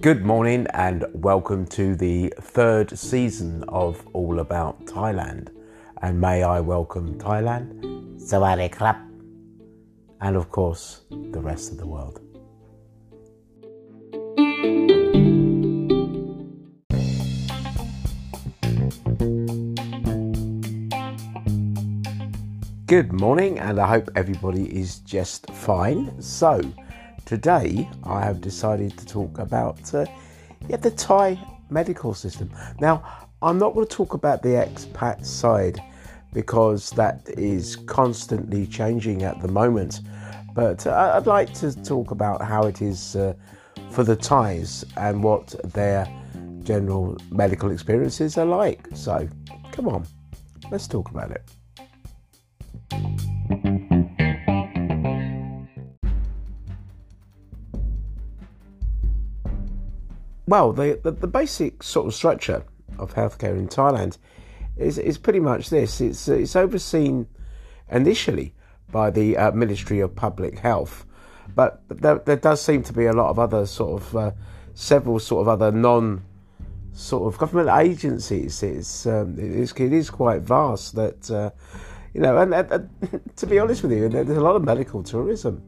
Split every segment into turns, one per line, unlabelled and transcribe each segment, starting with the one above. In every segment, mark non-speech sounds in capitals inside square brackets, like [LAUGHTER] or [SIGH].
Good morning and welcome to the third season of All About Thailand. And may I welcome Thailand,
Sawadee
and of course the rest of the world. Good morning, and I hope everybody is just fine. So, today I have decided to talk about uh, yeah, the Thai medical system. Now, I'm not going to talk about the expat side because that is constantly changing at the moment, but uh, I'd like to talk about how it is uh, for the Thais and what their general medical experiences are like. So, come on, let's talk about it. Well, the, the, the basic sort of structure of healthcare in Thailand is, is pretty much this. It's, it's overseen initially by the uh, Ministry of Public Health, but there, there does seem to be a lot of other sort of uh, several sort of other non sort of government agencies. It's um, it, is, it is quite vast that uh, you know, and, and [LAUGHS] to be honest with you, there's a lot of medical tourism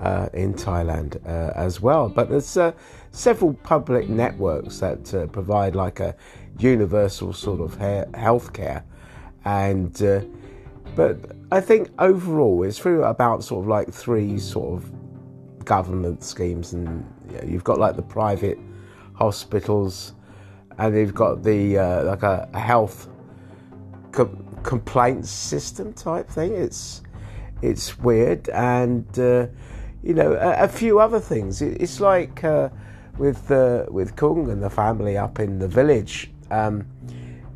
uh, in Thailand uh, as well. But there's uh, several public networks that uh, provide like a universal sort of he- healthcare, and uh, but I think overall it's through about sort of like three sort of government schemes, and you you've got like the private hospitals, and you've got the uh, like a, a health co- complaints system type thing. It's it's weird, and you know a, a, few other things. It, it's like uh, with uh, with Kung and the family up in the village. Um,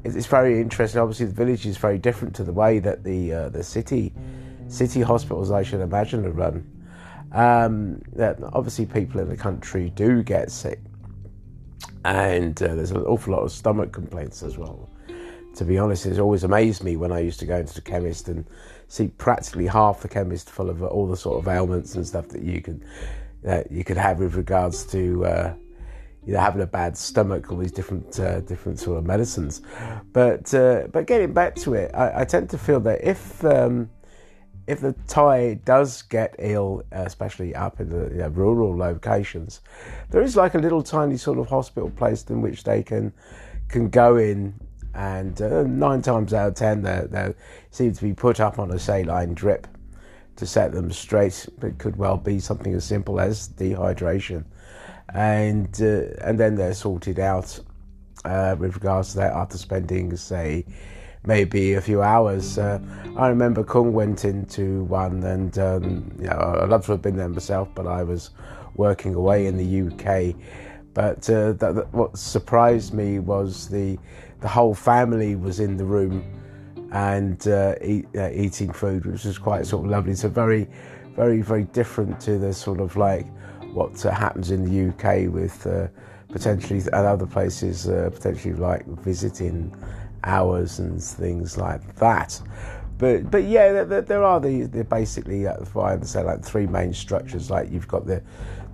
it's very interesting. Obviously, the village is very different to the way that the uh, the city city hospitals, I should imagine, are run. Um, that obviously people in the country do get sick, and uh, there's an awful lot of stomach complaints as well. To be honest, it's always amazed me when I used to go into the chemist and see practically half the chemist full of all the sort of ailments and stuff that you could uh, you could have with regards to uh, you know having a bad stomach, all these different uh, different sort of medicines. But uh, but getting back to it, I, I tend to feel that if um, if the Thai does get ill, especially up in the you know, rural locations, there is like a little tiny sort of hospital place in which they can can go in and uh, nine times out of ten they they seem to be put up on a saline drip to set them straight. It could well be something as simple as dehydration, and uh, and then they're sorted out uh, with regards to that after spending say maybe a few hours. Uh, I remember Kung went into one, and um, you know I'd love to have been there myself, but I was working away in the UK. But uh, that, that, what surprised me was the the whole family was in the room and uh, eat, uh, eating food, which was quite sort of lovely. So very, very, very different to the sort of like what uh, happens in the UK with uh, potentially at other places, uh, potentially like visiting hours and things like that. But but yeah, there, there are the, the basically, uh, if I understand, like three main structures. Like you've got the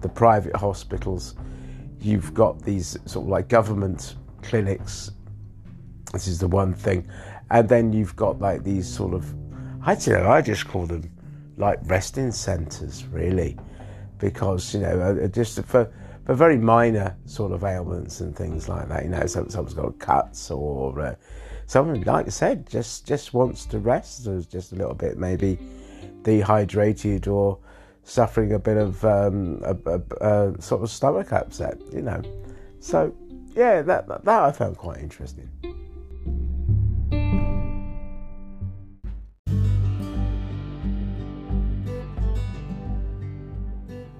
the private hospitals, you've got these sort of like government clinics this is the one thing. And then you've got like these sort of, I don't know, I just call them like resting centres, really, because, you know, uh, just for, for very minor sort of ailments and things like that, you know, someone's got cuts or uh, someone, like I said, just, just wants to rest, or just a little bit maybe dehydrated or suffering a bit of um, a, a, a sort of stomach upset, you know. So, yeah, that, that I found quite interesting.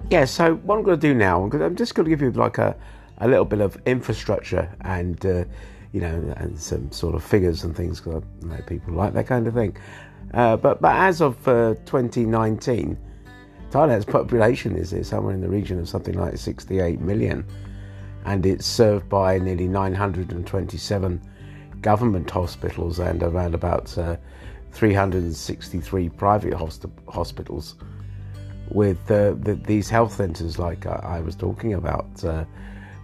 Yeah, so what I'm going to do now, I'm just going to give you like a, a little bit of infrastructure and, uh, you know, and some sort of figures and things because you know, people like that kind of thing. Uh, but, but as of uh, 2019, Thailand's population is somewhere in the region of something like 68 million, and it's served by nearly 927 government hospitals and around about uh, 363 private hospitals with uh, the, these health centres, like I, I, was talking about, uh,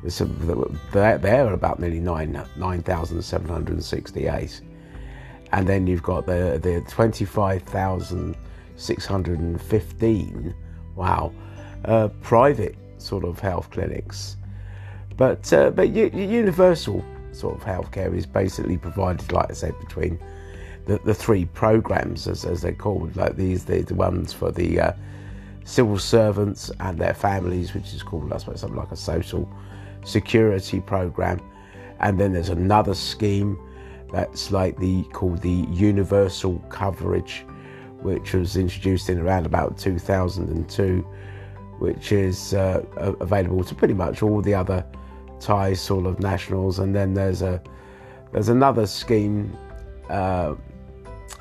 they're, they're about nearly 9 9,768. And then you've got the, the 25,615, wow, uh, private sort of health clinics. But, uh, but universal sort of healthcare is basically provided, like I said, between the, the three programs, as, as they're called, like these, the, the ones for the uh, civil servants and their families, which is called, I suppose, something like a social security program. And then there's another scheme that's like the called the universal coverage, which was introduced in around about 2002, which is uh, available to pretty much all the other Thai sort of nationals. And then there's a there's another scheme. Uh,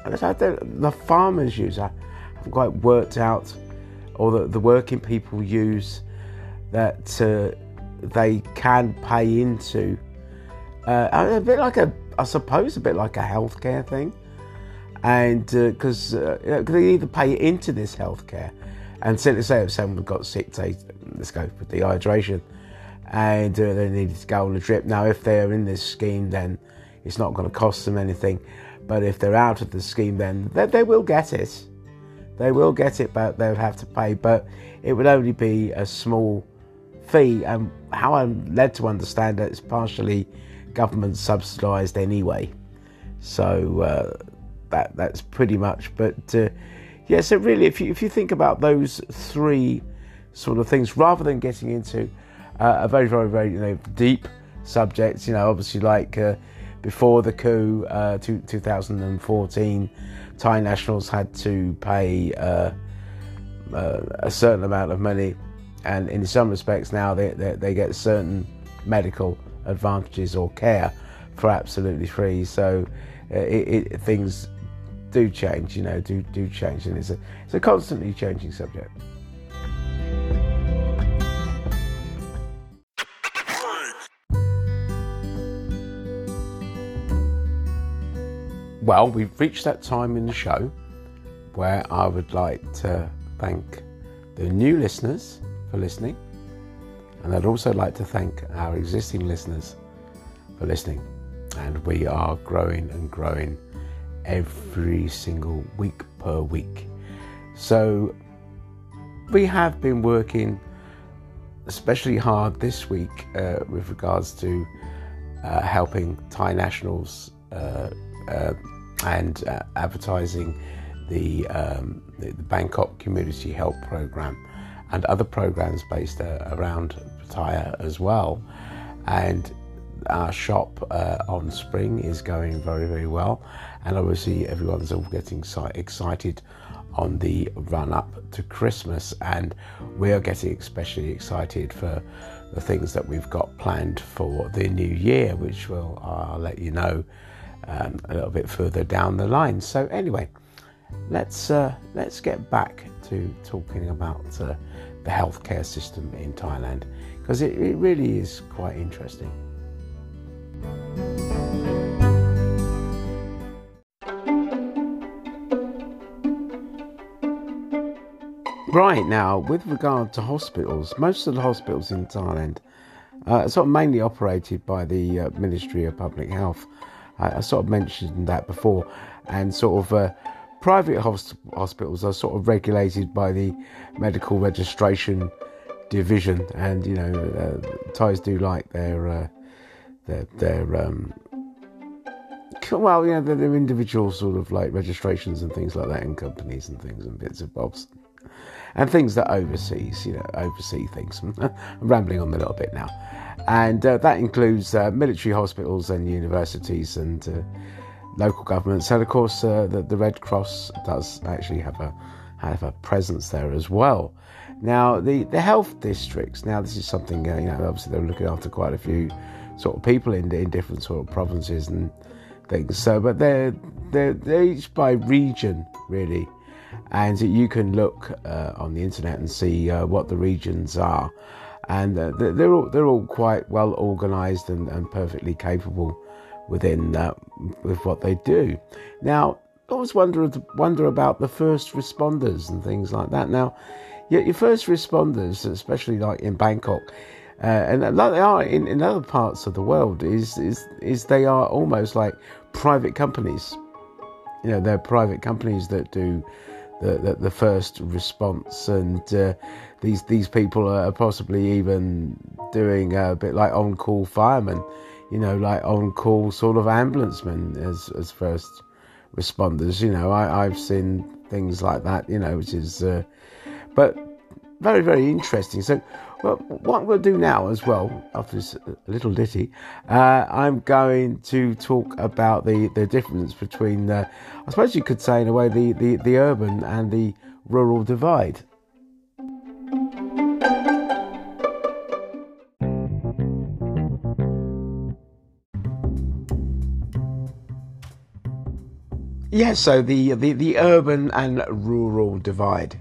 the farmers use. I haven't quite worked out or the, the working people use that uh, they can pay into. Uh, a bit like a, I suppose, a bit like a healthcare thing, and because uh, uh, you they either pay into this healthcare, and simply say if someone got sick, say let's go dehydration, and uh, they needed to go on a drip. Now, if they're in this scheme, then it's not going to cost them anything, but if they're out of the scheme, then they, they will get it they will get it, but they'll have to pay. But it would only be a small fee. And how I'm led to understand that it's partially government subsidised anyway. So uh, that that's pretty much. But uh, yeah, so really, if you if you think about those three sort of things, rather than getting into uh, a very very very you know deep subject, you know, obviously like uh, before the coup, uh, two, 2014 Thai nationals had to pay uh, uh, a certain amount of money, and in some respects now they, they, they, get certain medical advantages or care for absolutely free. So uh, it, it, things do change, you know, do do change, and it's a it's a constantly changing subject. Well, we've reached that time in the show where I would like to thank the new listeners for listening, and I'd also like to thank our existing listeners for listening. And we are growing and growing every single week per week. So we have been working especially hard this week uh, with regards to uh, helping Thai nationals uh, uh and uh, advertising the, um, the, the, Bangkok Community Help Program and other programs based uh, around Pattaya as well. And our shop uh, on Spring is going very, very well. And obviously, everyone's all getting excited on the run up to Christmas. And we are getting especially excited for the things that we've got planned for the new year, which will I'll let you know um, a little bit further down the line. So anyway, let's uh, let's get back to talking about uh, the healthcare system in Thailand because it, it really is quite interesting. Right now, with regard to hospitals, most of the hospitals in Thailand uh, are sort of mainly operated by the uh, Ministry of Public Health I, I sort of mentioned that before, and sort of uh, private hospitals are sort of regulated by the medical registration division, and you know, uh, Thais do like their uh, their their um, well, you know, their, individual sort of like registrations and things like that and companies and things and bits and bobs. And things that overseas, you know, oversee things. [LAUGHS] I'm rambling on a little bit now and uh, that includes uh, military hospitals and universities and uh, local governments. And of course, uh, the, the, Red Cross does actually have a have a presence there as well. Now, the, the health districts. Now, this is something uh, you know. Obviously, they're looking after quite a few sort of people in in different sort of provinces and things. So, but they're they're, they're each by region really, and you can look uh, on the internet and see what the regions are and uh, they're all they're all quite well organised and, and perfectly capable within uh, with what they do. Now, I always wonder wonder about the first responders and things like that. Now, your, first responders, especially like in Bangkok, uh, and like they are in, in other parts of the world, is, is is they are almost like private companies. You know, they're private companies that do the, the, the first response, and uh, these these people are possibly even doing a bit like on call firemen, you know, like on call sort of ambulance men as as first responders. You know, I, I've seen things like that. You know, which is, uh, but very very interesting. So well, what we'll do now as well, after this little ditty, uh, I'm going to talk about the, the difference between, I suppose you could say in a way, the, the, the urban and the rural divide. Yeah, so the, the, the urban and rural divide.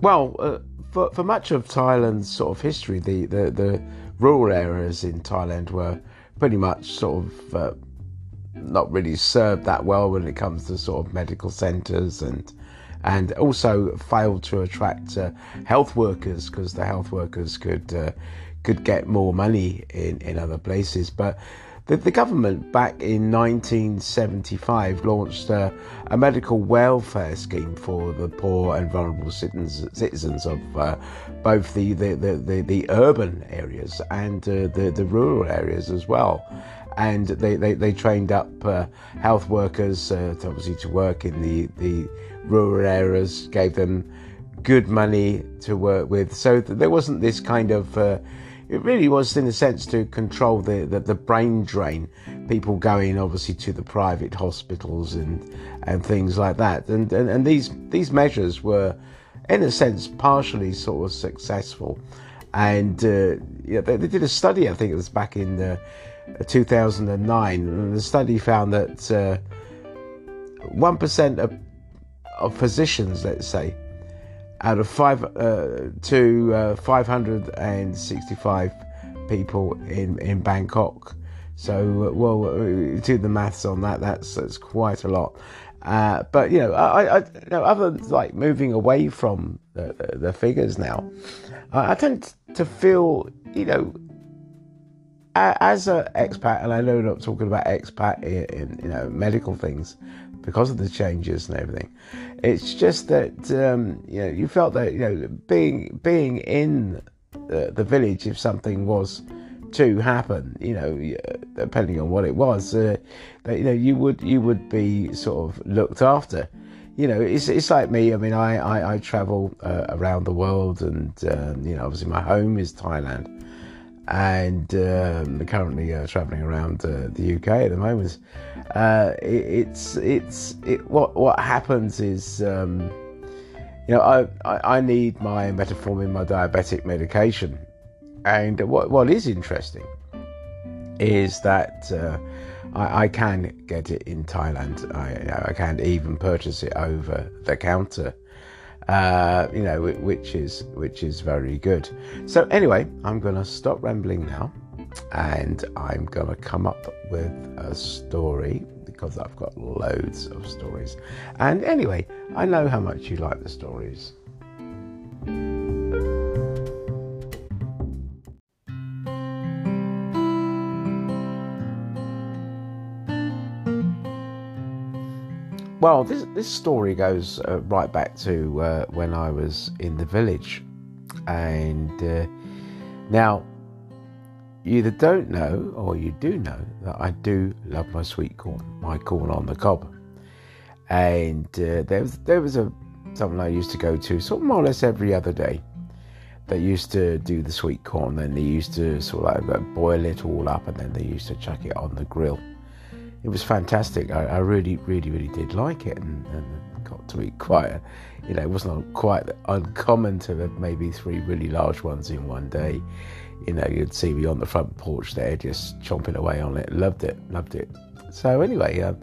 Well, uh, for, for much of Thailand's sort of history, the, the, the rural areas in Thailand were pretty much sort of uh, not really served that well when it comes to sort of medical centres and and also failed to attract uh, health workers because the health workers could uh, could get more money in, in other places. But the, the government back in 1975 launched a, a, medical welfare scheme for the poor and vulnerable citizens, citizens of uh, both the, the, the, the, urban areas and uh, the, the rural areas as well. And they, they, they trained up uh, health workers uh, to obviously to work in the, the rural areas, gave them good money to work with. So there wasn't this kind of uh, it really was, in a sense, to control the, the, the, brain drain, people going obviously to the private hospitals and and things like that. And and, and these these measures were, in a sense, partially sort of successful. And uh, they, they, did a study, I think it was back in uh, 2009, and the study found that uh, one of of physicians, let's say, out of five uh, to uh, 565 people in in Bangkok. So, uh, well, uh, do the maths on that. That's that's quite a lot. Uh, but you know, I, I you know, other than like moving away from the, the, the figures now, I, I tend to feel, you know, as an expat, and I know I'm not talking about expat in, in, you know medical things, because of the changes and everything. It's just that um, you know you felt that you know being being in the, the village if something was to happen, you know, depending on what it was, uh, that you know you would you would be sort of looked after. You know, it's it's like me. I mean, I I, I travel uh, around the world, and um, you know, obviously my home is Thailand, and um, currently uh, traveling around uh, the UK at the moment. Uh, it, it's it's it, what what happens is um, you know I, I, I need my metformin, my diabetic medication, and what what is interesting is that uh, I, I, can get it in Thailand. I, I can even purchase it over the counter. Uh, you know, which is which is very good. So anyway, I'm to stop rambling now and I'm gonna come up with a story because I've got loads of stories. And anyway, I know how much you like the stories. Well, this this story goes uh, right back to uh, when I was in the village, and uh, now you either don't know or you do know that I do love my sweet corn, my corn on the cob. And uh, there was there was a someone I used to go to sort of more or less every other day that used to do the sweet corn. Then they used to sort of like boil it all up, and then they used to chuck it on the grill. It was fantastic. I, I really, really, really did like it, and, and got to eat quite. You know, it wasn't quite uncommon to have maybe three really large ones in one day you know, you'd see me on the front porch there just chomping away on it. Loved it, loved it. So, anyway, um,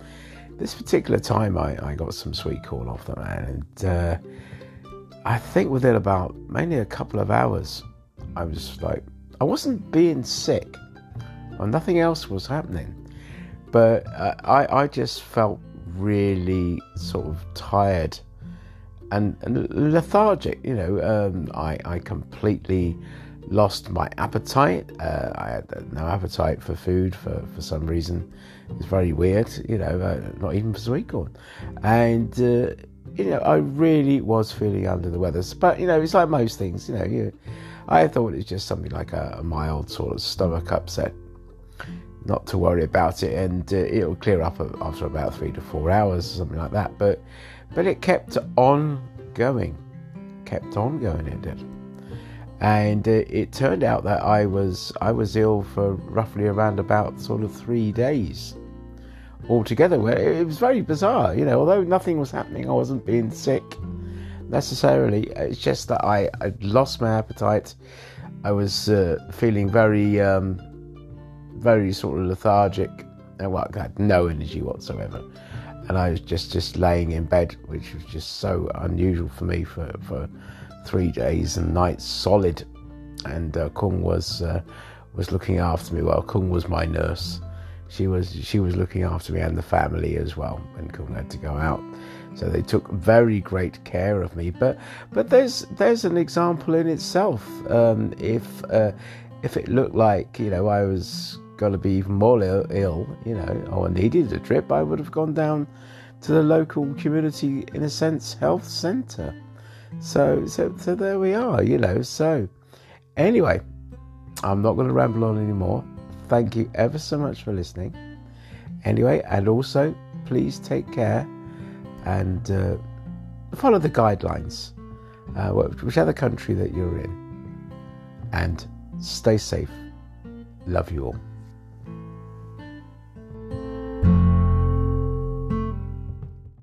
this particular time I, I got some sweet corn off the man, and uh, I think within about mainly a couple of hours, I was like, I wasn't being sick, or nothing else was happening, but uh, I, I just felt really sort of tired and, and lethargic. You know, um, I, I completely lost my appetite. Uh, I had no appetite for food for, for some reason. It's very weird, you know, uh, not even for sweet corn. And, uh, you know, I really was feeling under the weather. But, you know, it's like most things, you know, you, I thought it was just something like a, a mild sort of stomach upset. Not to worry about it, and uh, it'll clear up after about three to four hours, or something like that. But, but it kept on going, kept on going. It did and uh, it turned out that I was I was ill for roughly around about sort of three days altogether. Where it was very bizarre, you know. Although nothing was happening, I wasn't being sick necessarily. It's just that I I lost my appetite. I was uh, feeling very um, very sort of lethargic, and well, I had no energy whatsoever. And I was just just laying in bed, which was just so unusual for me for for three days and nights solid. And uh, Kung was uh, was looking after me. Well, Kung was my nurse. She was she was looking after me and the family as well when Kung had to go out. So they took very great care of me. But but there's there's an example in itself. Um, if uh, if it looked like you know I was going to be even more Ill, Ill, you know, or needed a trip, I would have gone down to the local community, in a sense, health centre. So, so, so there we are, you know. So, anyway, I'm not going to ramble on anymore. Thank you ever so much for listening. Anyway, and also, please take care and uh, follow the guidelines, uh, whichever country that you're in, and stay safe. Love you all.